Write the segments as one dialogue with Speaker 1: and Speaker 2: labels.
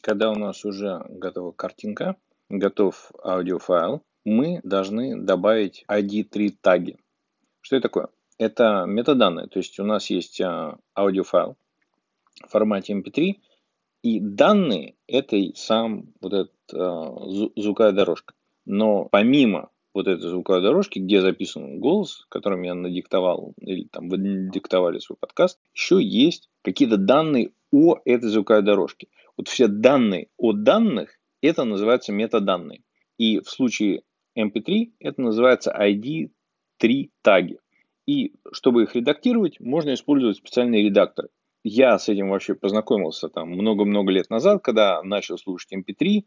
Speaker 1: Когда у нас уже готова картинка, готов аудиофайл, мы должны добавить ID3 таги. Что это такое? Это метаданные, то есть у нас есть а, аудиофайл в формате MP3, и данные – это сам вот эта звуковая дорожка. Но помимо вот этой звуковой дорожки, где записан голос, которым я надиктовал, или там вы диктовали свой подкаст, еще есть какие-то данные о этой звуковой дорожке. Вот все данные о данных, это называется метаданные. И в случае MP3 это называется ID3 таги. И чтобы их редактировать, можно использовать специальные редакторы. Я с этим вообще познакомился там много-много лет назад, когда начал слушать MP3.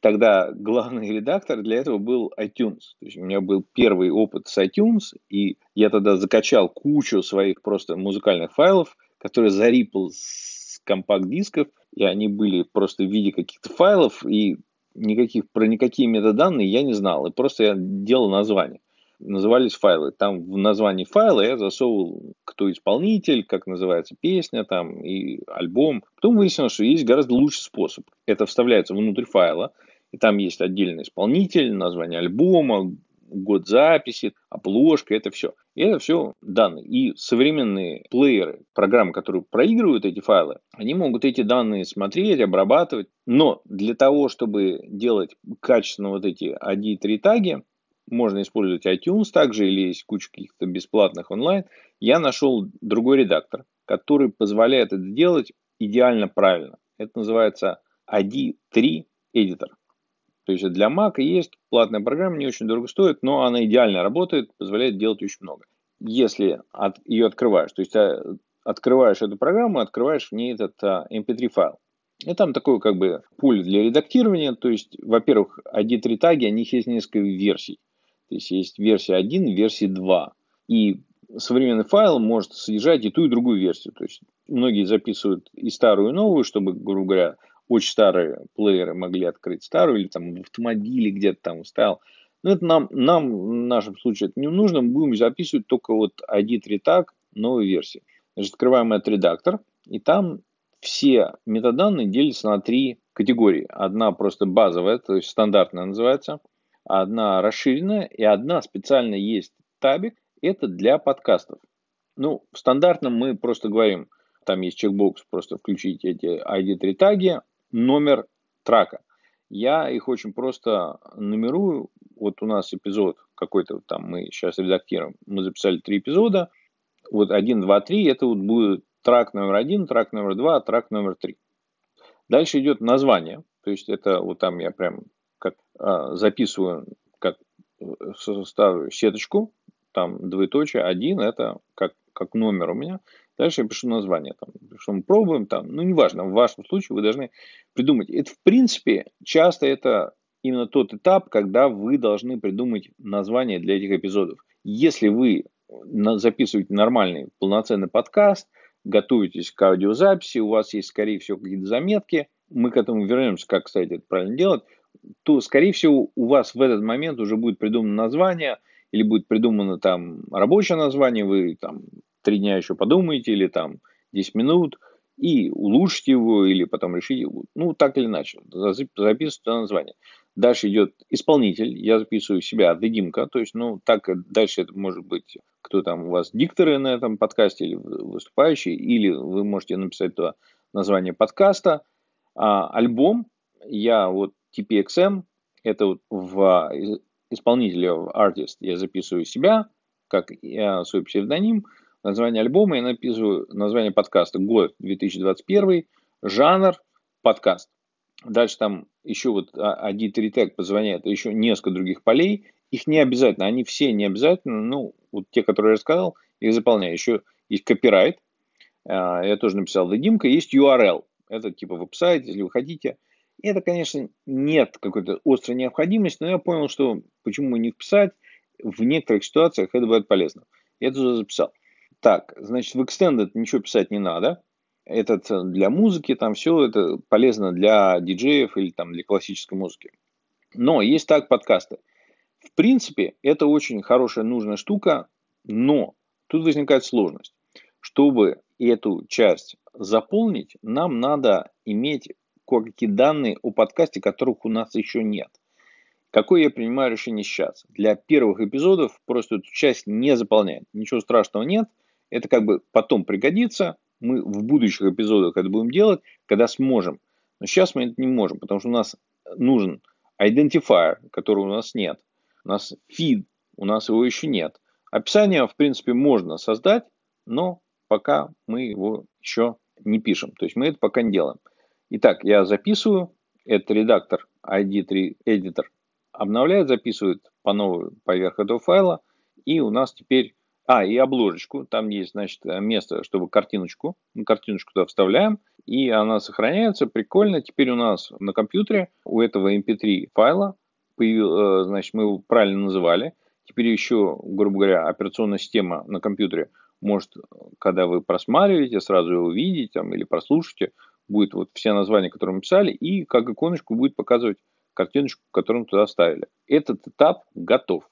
Speaker 1: Тогда главный редактор для этого был iTunes. То есть у меня был первый опыт с iTunes, и я тогда закачал кучу своих просто музыкальных файлов, которые зарипал с компакт-дисков – и они были просто в виде каких-то файлов, и никаких, про никакие метаданные я не знал, и просто я делал название. Назывались файлы. Там в названии файла я засовывал, кто исполнитель, как называется песня там, и альбом. Потом выяснилось, что есть гораздо лучший способ. Это вставляется внутрь файла, и там есть отдельный исполнитель, название альбома, год записи, обложка, это все. И это все данные. И современные плееры, программы, которые проигрывают эти файлы, они могут эти данные смотреть, обрабатывать. Но для того, чтобы делать качественно вот эти ID3 таги, можно использовать iTunes также или есть куча каких-то бесплатных онлайн. Я нашел другой редактор, который позволяет это делать идеально правильно. Это называется ID3 Editor. То есть для Mac есть платная программа, не очень дорого стоит, но она идеально работает, позволяет делать очень много. Если от, ее открываешь, то есть э, открываешь эту программу, открываешь в ней этот mp3 а, файл. И там такой как бы пуль для редактирования, то есть, во-первых, ID3 таги, у них есть несколько версий. То есть есть версия 1, версия 2. И современный файл может содержать и ту, и другую версию. То есть многие записывают и старую, и новую, чтобы, грубо говоря, очень старые плееры могли открыть старую, или там в автомобиле где-то там ставил. Но это нам, нам в нашем случае это не нужно, мы будем записывать только вот ID3 tag новой версии. Значит, открываем этот редактор, и там все метаданные делятся на три категории. Одна просто базовая, то есть стандартная называется, одна расширенная, и одна специально есть табик, это для подкастов. Ну, в стандартном мы просто говорим, там есть чекбокс, просто включить эти ID3 таги, номер трака. Я их очень просто нумерую. Вот у нас эпизод какой-то там мы сейчас редактируем. Мы записали три эпизода. Вот один, два, три. Это вот будет трак номер один, трак номер два, трак номер три. Дальше идет название. То есть это вот там я прям как а, записываю, как э, ставлю сеточку, там двоеточие, один, это как, как номер у меня. Дальше я пишу название, там, что мы пробуем, там, ну, неважно, в вашем случае вы должны придумать. Это, в принципе, часто это именно тот этап, когда вы должны придумать название для этих эпизодов. Если вы записываете нормальный полноценный подкаст, готовитесь к аудиозаписи, у вас есть, скорее всего, какие-то заметки, мы к этому вернемся, как, кстати, это правильно делать, то, скорее всего, у вас в этот момент уже будет придумано название, или будет придумано там рабочее название, вы там три дня еще подумаете или там 10 минут и улучшите его, или потом решите, ну, так или иначе, записывайте название. Дальше идет исполнитель, я записываю себя, дедимка, то есть, ну, так дальше это может быть, кто там у вас дикторы на этом подкасте или выступающие, или вы можете написать туда название подкаста. А, альбом, я вот TPXM, это вот в исполнителе, в артист, я записываю себя, как я, свой псевдоним, название альбома, я написываю название подкаста год 2021, жанр подкаст. Дальше там еще вот один три тег позвоняет, еще несколько других полей. Их не обязательно, они все не обязательно, ну, вот те, которые я рассказал, их заполняю. Еще есть копирайт, а, я тоже написал дедимка, есть URL, это типа веб-сайт, если вы хотите. Это, конечно, нет какой-то острой необходимости, но я понял, что почему не вписать, в некоторых ситуациях это будет полезно. Я это уже записал. Так, значит, в Extended ничего писать не надо. Этот э, для музыки, там все это полезно для диджеев или там для классической музыки. Но есть так подкасты. В принципе, это очень хорошая, нужная штука, но тут возникает сложность. Чтобы эту часть заполнить, нам надо иметь кое-какие данные о подкасте, которых у нас еще нет. Какое я принимаю решение сейчас? Для первых эпизодов просто эту часть не заполняем. Ничего страшного нет. Это как бы потом пригодится. Мы в будущих эпизодах это будем делать, когда сможем. Но сейчас мы это не можем, потому что у нас нужен identifier, которого у нас нет. У нас feed, у нас его еще нет. Описание, в принципе, можно создать, но пока мы его еще не пишем. То есть мы это пока не делаем. Итак, я записываю. Это редактор ID3 Editor обновляет, записывает по новой поверх этого файла. И у нас теперь... А, и обложечку. Там есть, значит, место, чтобы картиночку. Мы картиночку туда вставляем. И она сохраняется. Прикольно. Теперь у нас на компьютере у этого mp3 файла появил, э, значит, мы его правильно называли. Теперь еще, грубо говоря, операционная система на компьютере может, когда вы просматриваете, сразу его увидеть там, или прослушаете, будет вот все названия, которые мы писали, и как иконочку будет показывать картиночку, которую мы туда вставили. Этот этап готов.